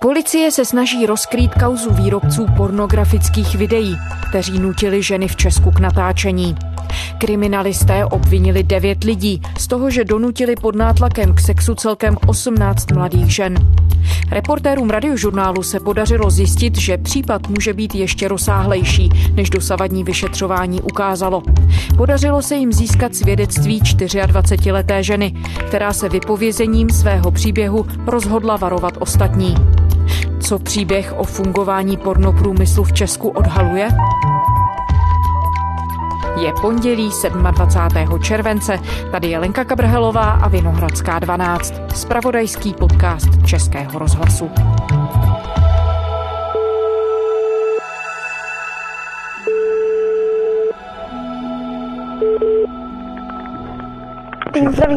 Policie se snaží rozkrýt kauzu výrobců pornografických videí, kteří nutili ženy v Česku k natáčení. Kriminalisté obvinili devět lidí z toho, že donutili pod nátlakem k sexu celkem 18 mladých žen. Reportérům radiožurnálu se podařilo zjistit, že případ může být ještě rozsáhlejší, než dosavadní vyšetřování ukázalo. Podařilo se jim získat svědectví 24-leté ženy, která se vypovězením svého příběhu rozhodla varovat ostatní. Co příběh o fungování pornoprůmyslu v Česku odhaluje? Je pondělí 27. července. Tady je Lenka Kabrhelová a Vinohradská 12. Spravodajský podcast Českého rozhlasu.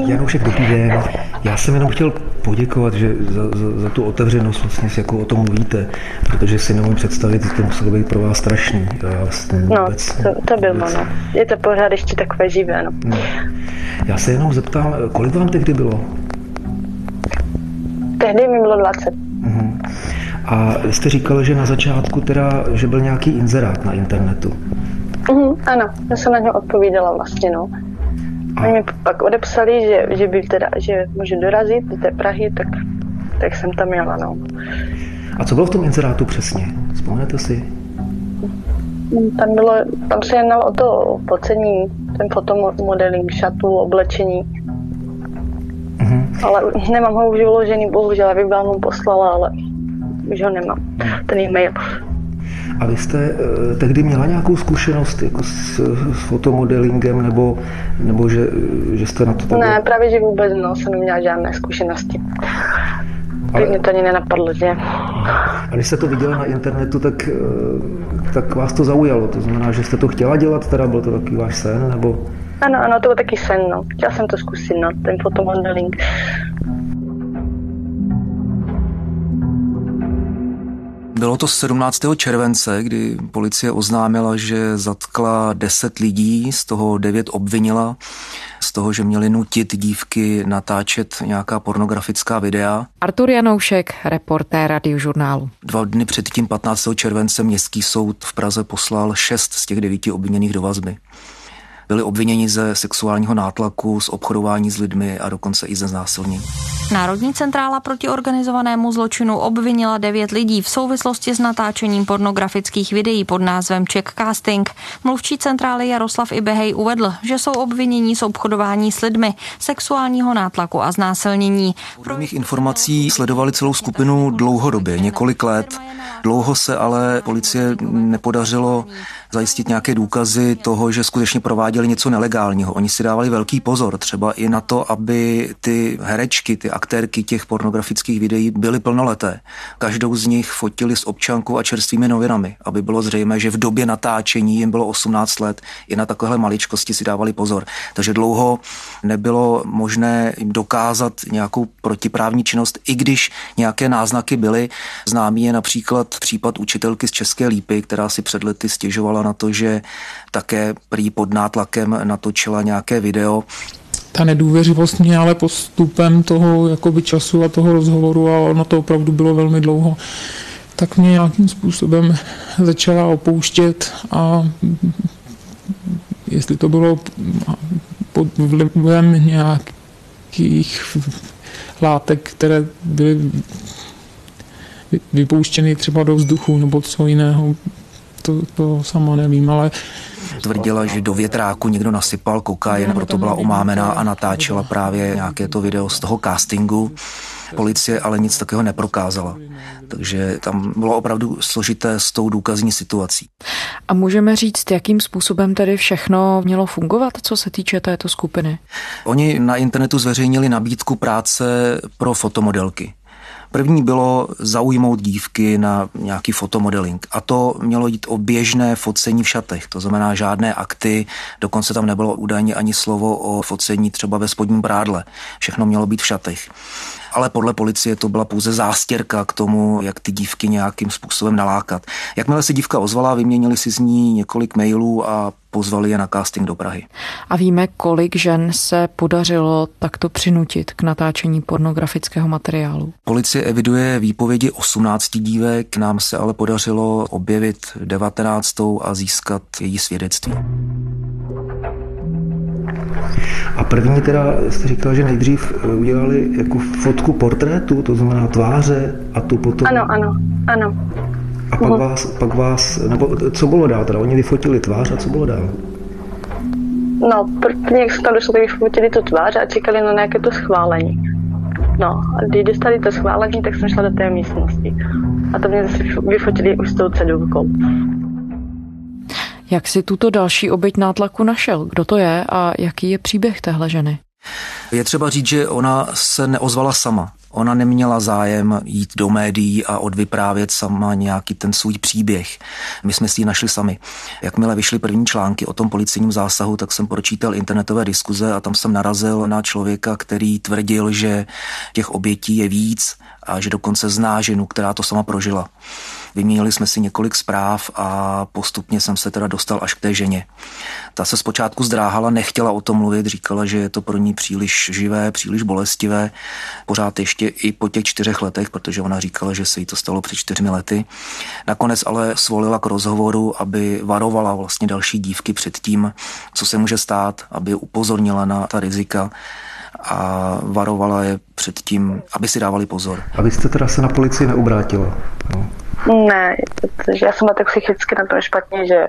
Janoušek, dobrý den. Já jsem jenom chtěl poděkovat, že za, za, za tu otevřenost vlastně si jako o tom mluvíte, protože si neumím představit, že to muselo být pro vás strašný. Já vlastně no, vůbec, to, to bylo, vůbec... no. Je to pořád ještě takové živé, no. no. Já se jenom zeptám, kolik vám tehdy bylo? Tehdy mi bylo 20. Uh-huh. A jste říkal, že na začátku teda, že byl nějaký inzerát na internetu. Uh-huh, ano, já jsem na něj odpovídala vlastně, no. Oni mi pak odepsali, že, že by teda, že může dorazit do té Prahy, tak, tak jsem tam jela, no. A co bylo v tom inzerátu přesně? Vzpomněte si? Tam, bylo, tam se jednalo o to pocení, ten fotomodeling, šatů, oblečení. Mm-hmm. Ale nemám ho už vyložený, bohužel, abych vám ho poslala, ale už ho nemám, mm. ten e-mail. A vy jste uh, tehdy měla nějakou zkušenost jako s, s fotomodelingem, nebo, nebo že, že jste na to tak... Ne, právě že vůbec no, jsem neměla žádné zkušenosti. Ale... Mě to ani nenapadlo, že... A když jste to viděla na internetu, tak, eh, tak vás to zaujalo. To znamená, že jste to chtěla dělat, teda byl to takový váš sen, nebo... Ano, ano, to byl taky sen, no. Chtěla jsem to zkusit, no, ten fotomodeling. Bylo to 17. července, kdy policie oznámila, že zatkla 10 lidí, z toho 9 obvinila, z toho, že měli nutit dívky natáčet nějaká pornografická videa. Artur Janoušek, reportér radiožurnálu. Dva dny před tím 15. července městský soud v Praze poslal šest z těch devíti obviněných do vazby byli obviněni ze sexuálního nátlaku, z obchodování s lidmi a dokonce i ze znásilnění. Národní centrála proti organizovanému zločinu obvinila devět lidí v souvislosti s natáčením pornografických videí pod názvem Checkcasting. Mluvčí centrály Jaroslav Ibehej uvedl, že jsou obvinění z obchodování s lidmi, sexuálního nátlaku a znásilnění. Podle mých informací sledovali celou skupinu dlouhodobě, několik let. Dlouho se ale policie nepodařilo zajistit nějaké důkazy toho, že skutečně prováděli něco nelegálního. Oni si dávali velký pozor třeba i na to, aby ty herečky, ty aktérky těch pornografických videí byly plnoleté. Každou z nich fotili s občankou a čerstvými novinami, aby bylo zřejmé, že v době natáčení jim bylo 18 let. I na takovéhle maličkosti si dávali pozor. Takže dlouho nebylo možné jim dokázat nějakou protiprávní činnost, i když nějaké náznaky byly. Známý je například případ učitelky z České lípy, která si před lety stěžovala na to, že také prý pod nátlakem natočila nějaké video, ta nedůvěřivost mě ale postupem toho jakoby času a toho rozhovoru a ono to opravdu bylo velmi dlouho, tak mě nějakým způsobem začala opouštět a jestli to bylo pod vlivem nějakých látek, které byly vypouštěny třeba do vzduchu nebo co jiného, to, to samo nevím, ale... Tvrdila, že do větráku někdo nasypal kokain, proto byla umámená a natáčela právě nějaké to video z toho castingu. Policie ale nic takového neprokázala. Takže tam bylo opravdu složité s tou důkazní situací. A můžeme říct, jakým způsobem tedy všechno mělo fungovat, co se týče této skupiny? Oni na internetu zveřejnili nabídku práce pro fotomodelky. První bylo zaujmout dívky na nějaký fotomodeling. A to mělo jít o běžné focení v šatech, to znamená žádné akty, dokonce tam nebylo údajně ani slovo o focení třeba ve spodním prádle. Všechno mělo být v šatech ale podle policie to byla pouze zástěrka k tomu, jak ty dívky nějakým způsobem nalákat. Jakmile se dívka ozvala, vyměnili si z ní několik mailů a pozvali je na casting do Prahy. A víme, kolik žen se podařilo takto přinutit k natáčení pornografického materiálu? Policie eviduje výpovědi 18 dívek, nám se ale podařilo objevit 19. a získat její svědectví. A první teda jste říkal, že nejdřív eh, udělali jako fotku portrétu, to znamená tváře a tu potom... Ano, ano, ano. A pak, uh-huh. vás, pak vás, nebo co bylo dál teda? Oni vyfotili tvář a co bylo dál? No, první, jak se tam došlo, tak vyfotili tu tvář a čekali na nějaké to schválení. No, a když dostali to schválení, tak jsem šla do té místnosti. A tam mě zase vyfotili už s tou cedulkou. Jak si tuto další oběť nátlaku našel? Kdo to je a jaký je příběh téhle ženy? Je třeba říct, že ona se neozvala sama. Ona neměla zájem jít do médií a odvyprávět sama nějaký ten svůj příběh. My jsme si ji našli sami. Jakmile vyšly první články o tom policejním zásahu, tak jsem pročítal internetové diskuze a tam jsem narazil na člověka, který tvrdil, že těch obětí je víc a že dokonce zná ženu, která to sama prožila. Vyměnili jsme si několik zpráv a postupně jsem se teda dostal až k té ženě. Ta se zpočátku zdráhala, nechtěla o tom mluvit, říkala, že je to pro ní příliš živé, příliš bolestivé, pořád ještě i po těch čtyřech letech, protože ona říkala, že se jí to stalo před čtyřmi lety. Nakonec ale svolila k rozhovoru, aby varovala vlastně další dívky před tím, co se může stát, aby upozornila na ta rizika a varovala je před tím, aby si dávali pozor. A vy jste teda se na policii neubrátila? No. Ne, protože já jsem tak psychicky na tom špatně, že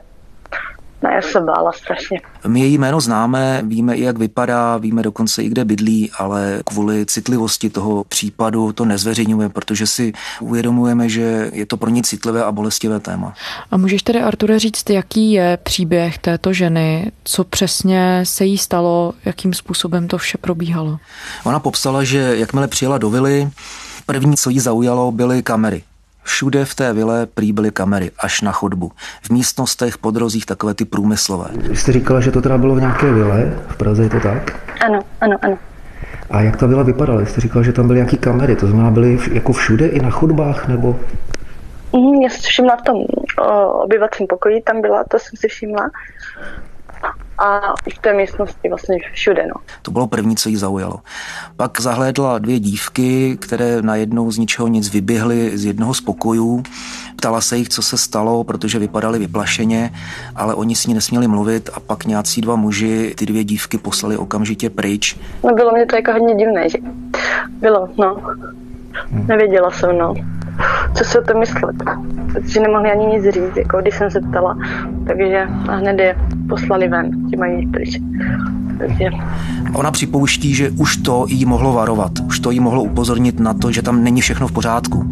ne, já se bála strašně. My její jméno známe, víme i jak vypadá, víme dokonce i kde bydlí, ale kvůli citlivosti toho případu to nezveřejňujeme, protože si uvědomujeme, že je to pro ní citlivé a bolestivé téma. A můžeš tedy, Arture, říct, jaký je příběh této ženy, co přesně se jí stalo, jakým způsobem to vše probíhalo? Ona popsala, že jakmile přijela do vily, První, co jí zaujalo, byly kamery. Všude v té vile prý byly kamery, až na chodbu. V místnostech, podrozích, takové ty průmyslové. Vy jste říkala, že to teda bylo v nějaké vile, v Praze je to tak? Ano, ano, ano. A jak ta vila vypadala? Jste říkala, že tam byly nějaké kamery, to znamená byly jako všude i na chodbách, nebo? Mm, já jsem si všimla v tom o, obyvacím pokoji, tam byla, to jsem si všimla a v té místnosti vlastně všude. No. To bylo první, co jí zaujalo. Pak zahlédla dvě dívky, které najednou z ničeho nic vyběhly z jednoho z pokojů. Ptala se jich, co se stalo, protože vypadali vyplašeně, ale oni s ní nesměli mluvit a pak nějací dva muži ty dvě dívky poslali okamžitě pryč. No bylo mě to jako hodně divné, že bylo, no. Nevěděla jsem, no co si o tom myslet, protože nemohli ani nic říct, jako když jsem se ptala, takže a hned je poslali ven, ti mají pryč. Takže... Ona připouští, že už to jí mohlo varovat, už to jí mohlo upozornit na to, že tam není všechno v pořádku.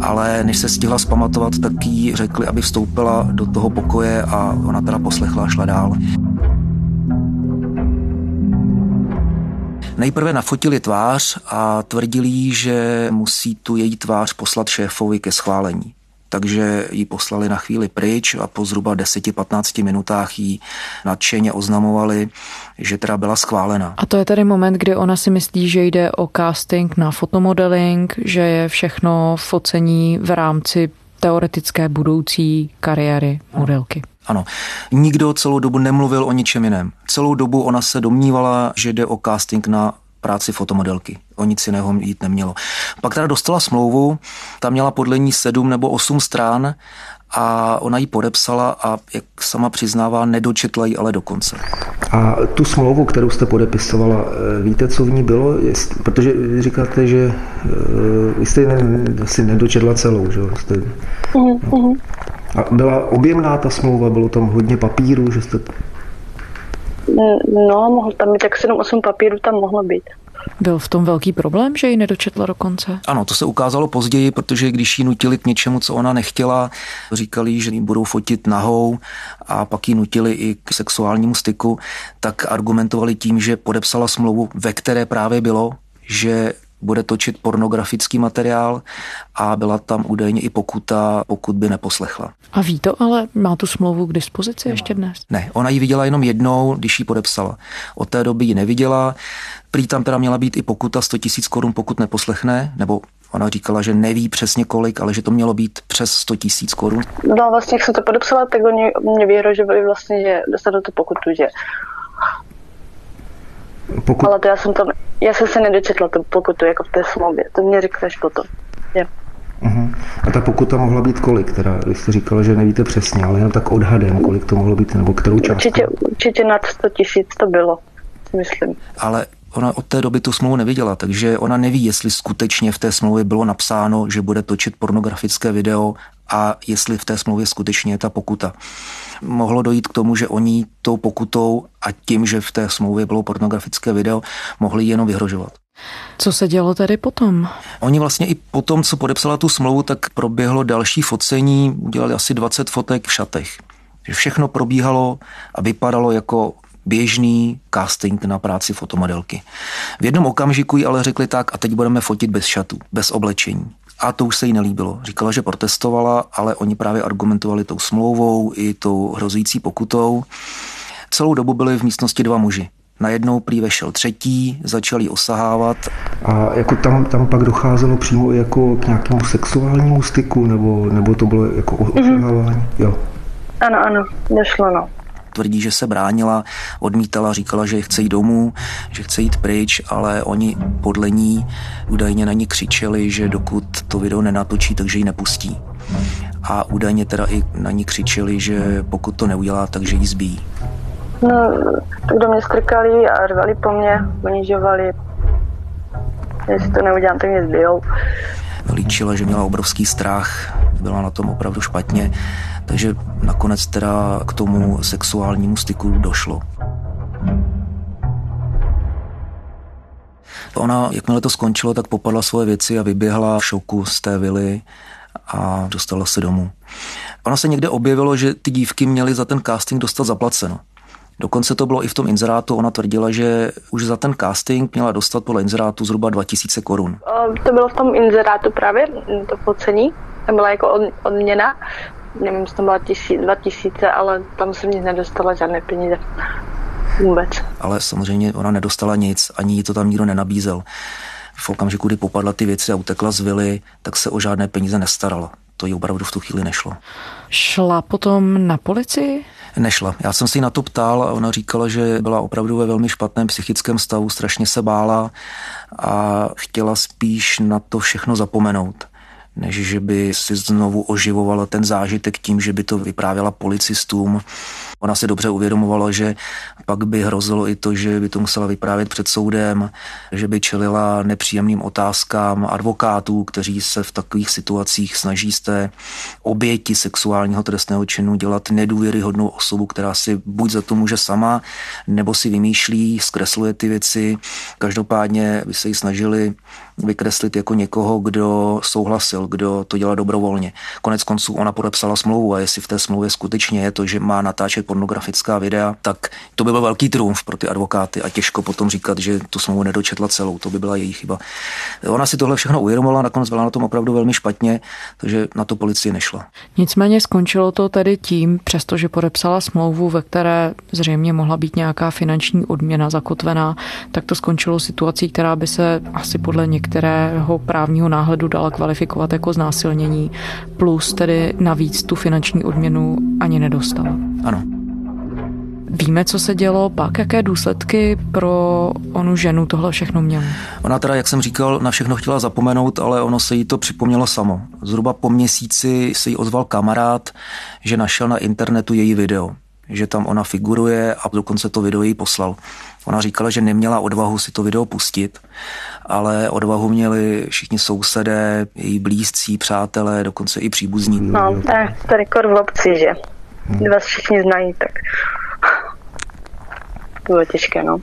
Ale než se stihla zpamatovat, tak jí řekli, aby vstoupila do toho pokoje a ona teda poslechla a šla dál. Nejprve nafotili tvář a tvrdili, že musí tu její tvář poslat šéfovi ke schválení. Takže ji poslali na chvíli pryč a po zhruba 10-15 minutách jí nadšeně oznamovali, že teda byla schválena. A to je tedy moment, kdy ona si myslí, že jde o casting na fotomodeling, že je všechno focení v rámci teoretické budoucí kariéry modelky. Ano, nikdo celou dobu nemluvil o ničem jiném. Celou dobu ona se domnívala, že jde o casting na práci fotomodelky. O nic jiného jít nemělo. Pak teda dostala smlouvu, tam měla podle ní sedm nebo osm strán a ona ji podepsala a, jak sama přiznává, nedočetla ji ale dokonce. A tu smlouvu, kterou jste podepisovala, eh, víte, co v ní bylo? Protože vy říkáte, že eh, vy jste ji asi nedočetla celou, že jste... Uh-huh. A byla objemná ta smlouva, bylo tam hodně papíru, že jste... No, mohl tam být tak 7-8 papírů, tam mohlo být. Byl v tom velký problém, že ji nedočetla do konce? Ano, to se ukázalo později, protože když ji nutili k něčemu, co ona nechtěla, říkali, že ji budou fotit nahou a pak ji nutili i k sexuálnímu styku, tak argumentovali tím, že podepsala smlouvu, ve které právě bylo, že bude točit pornografický materiál a byla tam údajně i pokuta, pokud by neposlechla. A ví to, ale má tu smlouvu k dispozici Nemá. ještě dnes? Ne, ona ji viděla jenom jednou, když ji podepsala. Od té doby ji neviděla. Prý tam teda měla být i pokuta 100 000 korun, pokud neposlechne, nebo Ona říkala, že neví přesně kolik, ale že to mělo být přes 100 tisíc korun. No vlastně, jak jsem to podepsala, tak oni mě vyhrožovali vlastně, že dostanu tu pokutu, že pokud... Ale to já jsem to, já jsem se nedočetla tu pokutu jako v té smlouvě, to mě řekl až potom. Je. Uh-huh. A ta pokuta mohla být kolik? Teda, vy jste říkala, že nevíte přesně, ale jenom tak odhadem, kolik to mohlo být, nebo kterou částku? Určitě, určitě nad 100 tisíc to bylo, myslím. Ale ona od té doby tu smlouvu neviděla, takže ona neví, jestli skutečně v té smlouvě bylo napsáno, že bude točit pornografické video a jestli v té smlouvě skutečně je ta pokuta. Mohlo dojít k tomu, že oni tou pokutou a tím, že v té smlouvě bylo pornografické video, mohli jenom vyhrožovat. Co se dělo tedy potom? Oni vlastně i potom, co podepsala tu smlouvu, tak proběhlo další focení, udělali asi 20 fotek v šatech. Všechno probíhalo a vypadalo jako běžný casting na práci fotomodelky. V jednom okamžiku jí ale řekli tak a teď budeme fotit bez šatů, bez oblečení. A to už se jí nelíbilo. Říkala, že protestovala, ale oni právě argumentovali tou smlouvou i tou hrozící pokutou. Celou dobu byli v místnosti dva muži. Najednou prý vešel třetí, začali osahávat. A jako tam, tam pak docházelo přímo jako k nějakému sexuálnímu styku, nebo, nebo to bylo jako osahávání? Mm-hmm. Jo. Ano, ano, došlo, no tvrdí, že se bránila, odmítala, říkala, že chce jít domů, že chce jít pryč, ale oni podle ní údajně na ní křičeli, že dokud to video nenatočí, takže ji nepustí. A údajně teda i na ní křičeli, že pokud to neudělá, takže ji zbíjí. No, tak do mě skrkali a řvali po mně, ponižovali. Jestli to neudělám, tak mě zbijou. Líčila, že měla obrovský strach, byla na tom opravdu špatně, takže nakonec teda k tomu sexuálnímu styku došlo. Ona, jakmile to skončilo, tak popadla svoje věci a vyběhla v šoku z té vily a dostala se domů. Ona se někde objevilo, že ty dívky měly za ten casting dostat zaplaceno. Dokonce to bylo i v tom inzerátu. Ona tvrdila, že už za ten casting měla dostat podle inzerátu zhruba 2000 korun. To bylo v tom inzerátu právě, to pocení. Tam byla jako od, odměna. Nevím, jestli to byla tisíc, 2000, ale tam jsem nic nedostala, žádné peníze. Vůbec. Ale samozřejmě ona nedostala nic, ani jí to tam nikdo nenabízel. V okamžiku, kdy popadla ty věci a utekla z vily, tak se o žádné peníze nestarala. To jí opravdu v tu chvíli nešlo. Šla potom na policii? Nešla. Já jsem si na to ptal a ona říkala, že byla opravdu ve velmi špatném psychickém stavu, strašně se bála a chtěla spíš na to všechno zapomenout než že by si znovu oživovala ten zážitek tím, že by to vyprávěla policistům. Ona se dobře uvědomovala, že pak by hrozilo i to, že by to musela vyprávět před soudem, že by čelila nepříjemným otázkám advokátů, kteří se v takových situacích snaží z té oběti sexuálního trestného činu dělat nedůvěryhodnou osobu, která si buď za to může sama, nebo si vymýšlí, zkresluje ty věci. Každopádně by se jí snažili vykreslit jako někoho, kdo souhlasil, kdo to dělá dobrovolně. Konec konců ona podepsala smlouvu a jestli v té smlouvě skutečně je to, že má natáčet pornografická videa, tak to by byl velký trumf pro ty advokáty a těžko potom říkat, že tu smlouvu nedočetla celou, to by byla její chyba. Ona si tohle všechno uvědomila, nakonec byla na tom opravdu velmi špatně, takže na to policie nešla. Nicméně skončilo to tedy tím, přestože podepsala smlouvu, ve které zřejmě mohla být nějaká finanční odměna zakotvená, tak to skončilo situací, která by se asi podle některého právního náhledu dala kvalifikovat jako znásilnění, plus tedy navíc tu finanční odměnu ani nedostala. Ano. Víme, co se dělo pak, jaké důsledky pro onu ženu tohle všechno mělo? Ona teda, jak jsem říkal, na všechno chtěla zapomenout, ale ono se jí to připomnělo samo. Zhruba po měsíci se jí ozval kamarád, že našel na internetu její video že tam ona figuruje a dokonce to video jí poslal. Ona říkala, že neměla odvahu si to video pustit, ale odvahu měli všichni sousedé, její blízcí, přátelé, dokonce i příbuzní. No, to je to rekord v obci, že? Hmm. Vás všichni znají, tak to bylo těžké, no.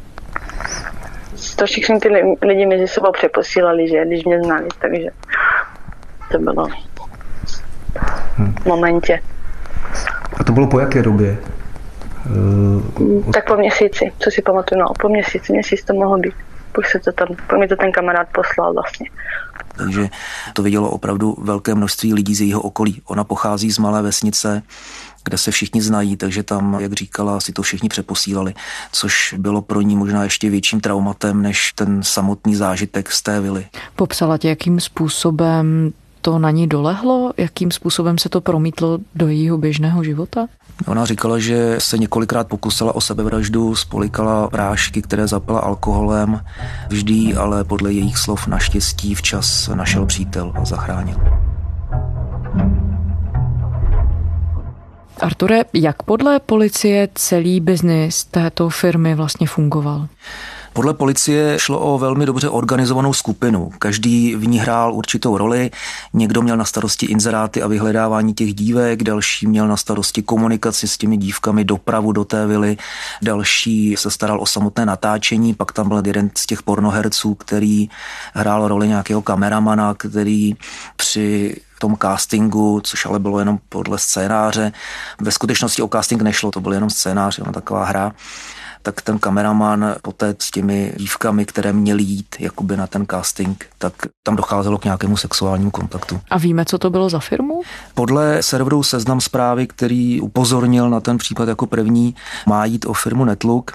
To všichni ty lidi mezi sebou přeposílali, že, když mě znali, takže to bylo v momentě. A to bylo po jaké době? Uh, tak po měsíci, co si pamatuju, no, po měsíci, měsíc to mohlo být. Pak se to tam, mi to ten kamarád poslal vlastně. Takže to vidělo opravdu velké množství lidí z jejího okolí. Ona pochází z malé vesnice, kde se všichni znají, takže tam, jak říkala, si to všichni přeposílali, což bylo pro ní možná ještě větším traumatem než ten samotný zážitek z té vily. Popsala tě, jakým způsobem to na ní dolehlo? Jakým způsobem se to promítlo do jejího běžného života? Ona říkala, že se několikrát pokusila o sebevraždu, spolikala prášky, které zapila alkoholem. Vždy, ale podle jejich slov naštěstí včas našel přítel a zachránil. Arture, jak podle policie celý biznis této firmy vlastně fungoval? Podle policie šlo o velmi dobře organizovanou skupinu. Každý v ní hrál určitou roli. Někdo měl na starosti inzeráty a vyhledávání těch dívek, další měl na starosti komunikaci s těmi dívkami, dopravu do té vily, další se staral o samotné natáčení, pak tam byl jeden z těch pornoherců, který hrál roli nějakého kameramana, který při tom castingu, což ale bylo jenom podle scénáře. Ve skutečnosti o casting nešlo, to byl jenom scénář, jenom taková hra tak ten kameraman poté s těmi dívkami, které měly jít jakoby na ten casting, tak tam docházelo k nějakému sexuálnímu kontaktu. A víme, co to bylo za firmu? Podle serveru Seznam zprávy, který upozornil na ten případ jako první, má jít o firmu Netlook.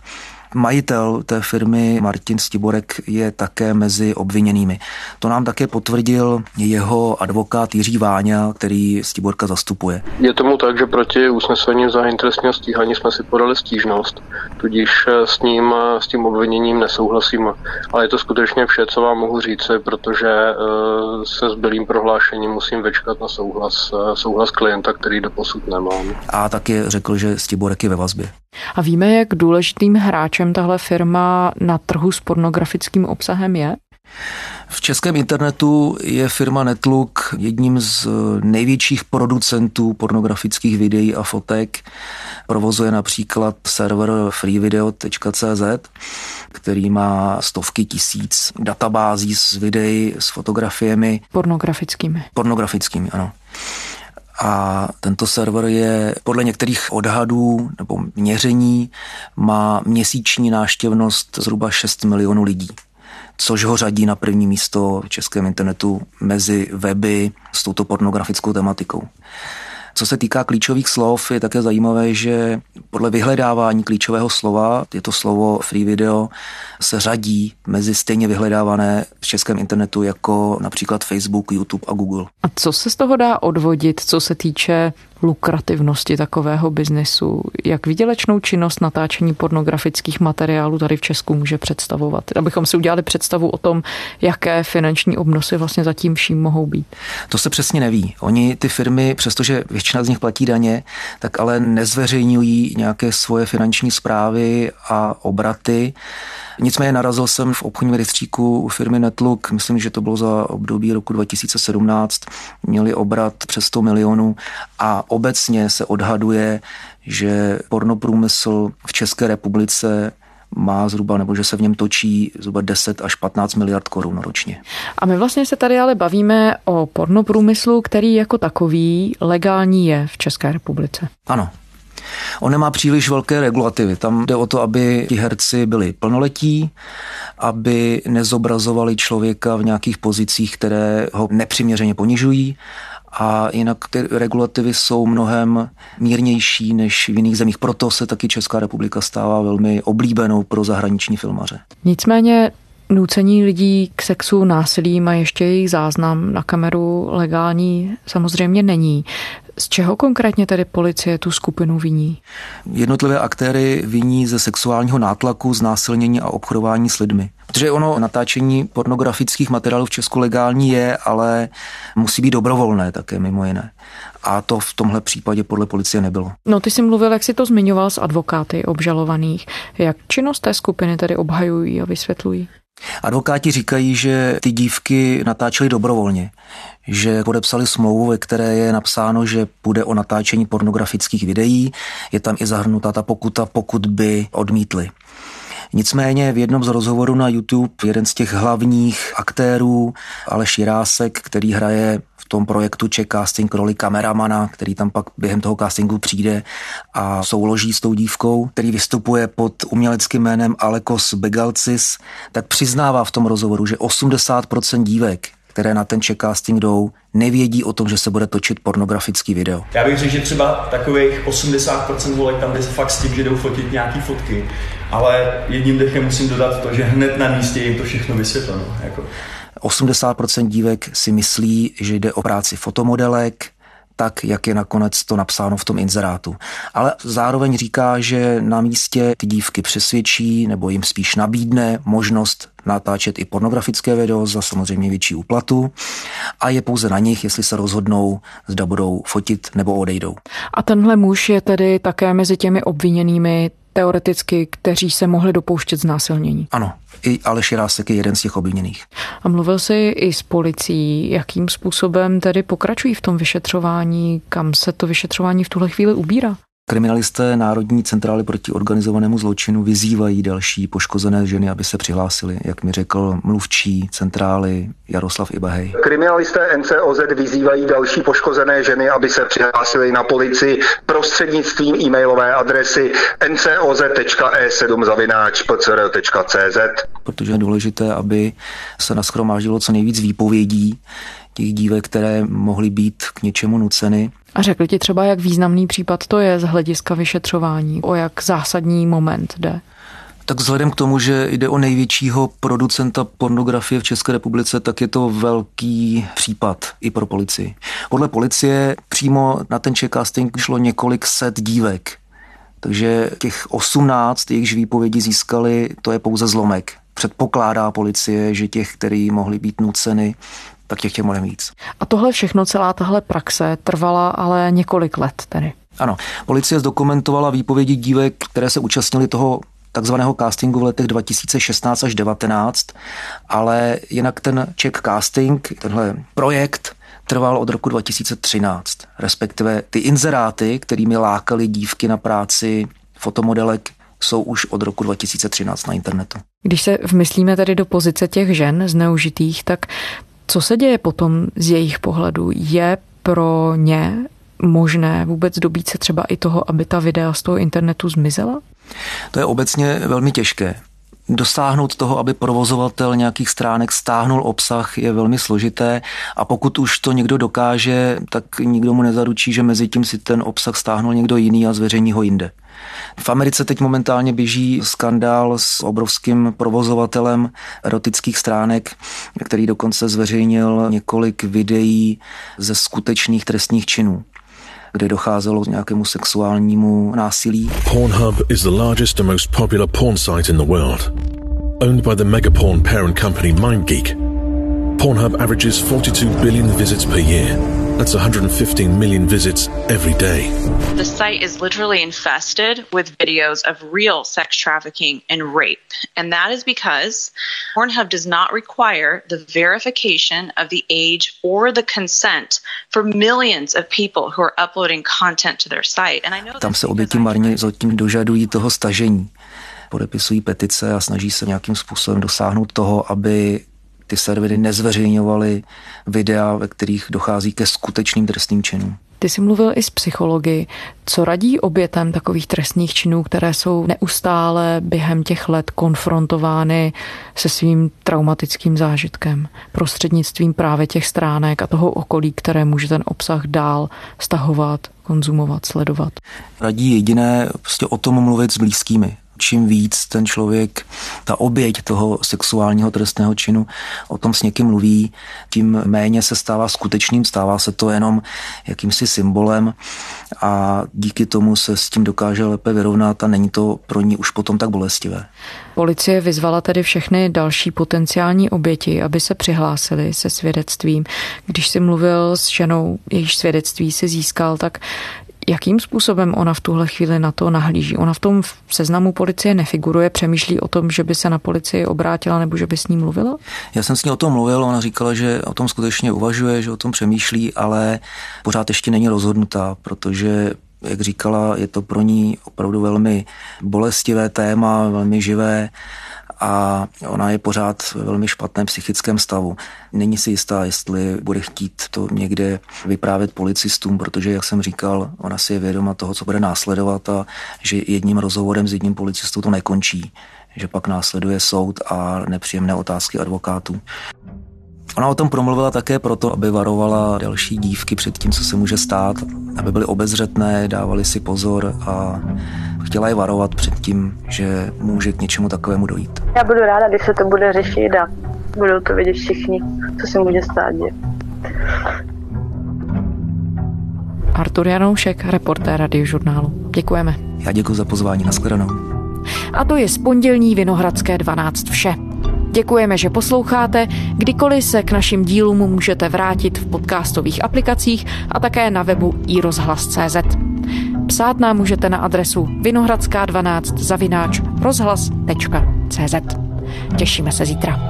Majitel té firmy Martin Stiborek je také mezi obviněnými. To nám také potvrdil jeho advokát Jiří Váňa, který Stiborka zastupuje. Je tomu tak, že proti usnesení za trestního stíhání jsme si podali stížnost, tudíž s ním, s tím obviněním nesouhlasím. Ale je to skutečně vše, co vám mohu říci, protože eh, se zbylým prohlášením musím vyčkat na souhlas, eh, souhlas klienta, který do posud nemám. A taky řekl, že Stiborek je ve vazbě. A víme, jak důležitým hráčem tahle firma na trhu s pornografickým obsahem je? V českém internetu je firma Netlook jedním z největších producentů pornografických videí a fotek. Provozuje například server freevideo.cz, který má stovky tisíc databází s videí, s fotografiemi. Pornografickými. Pornografickými, ano. A tento server je podle některých odhadů nebo měření má měsíční náštěvnost zhruba 6 milionů lidí což ho řadí na první místo v českém internetu mezi weby s touto pornografickou tematikou. Co se týká klíčových slov, je také zajímavé, že podle vyhledávání klíčového slova, je to slovo free video, se řadí mezi stejně vyhledávané v českém internetu jako například Facebook, YouTube a Google. A co se z toho dá odvodit, co se týče lukrativnosti takového biznesu? Jak výdělečnou činnost natáčení pornografických materiálů tady v Česku může představovat? Abychom si udělali představu o tom, jaké finanční obnosy vlastně zatím vším mohou být. To se přesně neví. Oni ty firmy, přestože většina z nich platí daně, tak ale nezveřejňují nějaké svoje finanční zprávy a obraty. Nicméně narazil jsem v obchodním rejstříku u firmy Netlook, myslím, že to bylo za období roku 2017, měli obrat přes 100 milionů a obecně se odhaduje, že pornoprůmysl v České republice má zhruba, nebo že se v něm točí zhruba 10 až 15 miliard korun ročně. A my vlastně se tady ale bavíme o pornoprůmyslu, který jako takový legální je v České republice. Ano, On nemá příliš velké regulativy. Tam jde o to, aby ti herci byli plnoletí, aby nezobrazovali člověka v nějakých pozicích, které ho nepřiměřeně ponižují, a jinak ty regulativy jsou mnohem mírnější než v jiných zemích. Proto se taky Česká republika stává velmi oblíbenou pro zahraniční filmaře. Nicméně nucení lidí k sexu násilím a ještě jejich záznam na kameru legální samozřejmě není. Z čeho konkrétně tedy policie tu skupinu viní? Jednotlivé aktéry viní ze sexuálního nátlaku, znásilnění a obchodování s lidmi. Protože ono natáčení pornografických materiálů v Česku legální je, ale musí být dobrovolné také mimo jiné. A to v tomhle případě podle policie nebylo. No ty jsi mluvil, jak si to zmiňoval s advokáty obžalovaných. Jak činnost té skupiny tedy obhajují a vysvětlují? Advokáti říkají, že ty dívky natáčely dobrovolně, že podepsali smlouvu, ve které je napsáno, že půjde o natáčení pornografických videí, je tam i zahrnutá ta pokuta, pokud by odmítli Nicméně v jednom z rozhovorů na YouTube jeden z těch hlavních aktérů, Aleš Jirásek, který hraje v tom projektu Czech Casting roli kameramana, který tam pak během toho castingu přijde a souloží s tou dívkou, který vystupuje pod uměleckým jménem Alekos Begalcis, tak přiznává v tom rozhovoru, že 80% dívek které na ten casting jdou, nevědí o tom, že se bude točit pornografický video. Já bych řekl, že třeba takových 80% volek tam jde fakt s tím, že jdou fotit nějaký fotky, ale jedním dechem musím dodat to, že hned na místě jim to všechno vysvětleno. Jako. 80% dívek si myslí, že jde o práci fotomodelek, tak, jak je nakonec to napsáno v tom inzerátu. Ale zároveň říká, že na místě ty dívky přesvědčí nebo jim spíš nabídne možnost natáčet i pornografické video za samozřejmě větší úplatu a je pouze na nich, jestli se rozhodnou, zda budou fotit nebo odejdou. A tenhle muž je tedy také mezi těmi obviněnými teoreticky, kteří se mohli dopouštět znásilnění. Ano, i Aleš Jirásek je jeden z těch obviněných. A mluvil jsi i s policií, jakým způsobem tedy pokračují v tom vyšetřování, kam se to vyšetřování v tuhle chvíli ubírá? Kriminalisté Národní centrály proti organizovanému zločinu vyzývají další poškozené ženy, aby se přihlásili, jak mi řekl mluvčí centrály Jaroslav Ibahej. Kriminalisté NCOZ vyzývají další poškozené ženy, aby se přihlásili na policii prostřednictvím e-mailové adresy ncoz.e7 Protože je důležité, aby se naschromáždilo co nejvíc výpovědí těch dívek, které mohly být k něčemu nuceny a řekl ti třeba, jak významný případ to je z hlediska vyšetřování, o jak zásadní moment jde? Tak vzhledem k tomu, že jde o největšího producenta pornografie v České republice, tak je to velký případ i pro policii. Podle policie přímo na ten casting šlo několik set dívek. Takže těch 18, jejichž výpovědi získali, to je pouze zlomek. Předpokládá policie, že těch, který mohli být nuceny, tak těch je mnohem víc. A tohle všechno, celá tahle praxe trvala ale několik let tedy. Ano, policie zdokumentovala výpovědi dívek, které se účastnili toho takzvaného castingu v letech 2016 až 2019, ale jinak ten Czech casting, tenhle projekt, trval od roku 2013, respektive ty inzeráty, kterými lákali dívky na práci fotomodelek, jsou už od roku 2013 na internetu. Když se vmyslíme tedy do pozice těch žen zneužitých, tak co se děje potom z jejich pohledu? Je pro ně možné vůbec dobít se třeba i toho, aby ta videa z toho internetu zmizela? To je obecně velmi těžké. Dosáhnout toho, aby provozovatel nějakých stránek stáhnul obsah, je velmi složité a pokud už to někdo dokáže, tak nikdo mu nezaručí, že mezi tím si ten obsah stáhnul někdo jiný a zveřejní ho jinde. V Americe teď momentálně běží skandál s obrovským provozovatelem erotických stránek, který dokonce zveřejnil několik videí ze skutečných trestních činů kde docházelo k nějakému sexuálnímu násilí. Pornhub is the largest and most popular porn site in the world. Owned by the megaporn parent company MindGeek, Pornhub averages 42 billion visits per year That's 115 million visits every day. The site is literally infested with videos of real sex trafficking and rape. And that is because Pornhub does not require the verification of the age or the consent for millions of people who are uploading content to their site. And I know Tam se oběti marně zatím dožadují toho stažení podepisují petice a snaží se nějakým způsobem dosáhnout toho, aby ty servery nezveřejňovaly videa, ve kterých dochází ke skutečným trestným činům. Ty jsi mluvil i s psychologi. Co radí obětem takových trestných činů, které jsou neustále během těch let konfrontovány se svým traumatickým zážitkem prostřednictvím právě těch stránek a toho okolí, které může ten obsah dál stahovat, konzumovat, sledovat? Radí jediné prostě o tom mluvit s blízkými čím víc ten člověk, ta oběť toho sexuálního trestného činu o tom s někým mluví, tím méně se stává skutečným, stává se to jenom jakýmsi symbolem a díky tomu se s tím dokáže lépe vyrovnat a není to pro ní už potom tak bolestivé. Policie vyzvala tedy všechny další potenciální oběti, aby se přihlásili se svědectvím. Když si mluvil s ženou, jejíž svědectví si získal, tak Jakým způsobem ona v tuhle chvíli na to nahlíží? Ona v tom seznamu policie nefiguruje, přemýšlí o tom, že by se na policii obrátila nebo že by s ní mluvila? Já jsem s ní o tom mluvil, ona říkala, že o tom skutečně uvažuje, že o tom přemýšlí, ale pořád ještě není rozhodnutá, protože Jak říkala, je to pro ní opravdu velmi bolestivé téma, velmi živé a ona je pořád ve velmi špatném psychickém stavu. Není si jistá, jestli bude chtít to někde vyprávět policistům, protože, jak jsem říkal, ona si je vědoma toho, co bude následovat a že jedním rozhovorem s jedním policistou to nekončí, že pak následuje soud a nepříjemné otázky advokátů. Ona o tom promluvila také proto, aby varovala další dívky před tím, co se může stát, aby byly obezřetné, dávali si pozor a chtěla je varovat před tím, že může k něčemu takovému dojít. Já budu ráda, když se to bude řešit a budou to vědět všichni, co se může stát. Je. Artur Janoušek, reportér radiožurnálu. Děkujeme. Já děkuji za pozvání, nashledanou. A to je z pondělní Vinohradské 12 vše. Děkujeme, že posloucháte. Kdykoliv se k našim dílům můžete vrátit v podcastových aplikacích a také na webu iRozhlas.cz. Psát nám můžete na adresu vinohradská12 zavináč rozhlas.cz. Těšíme se zítra.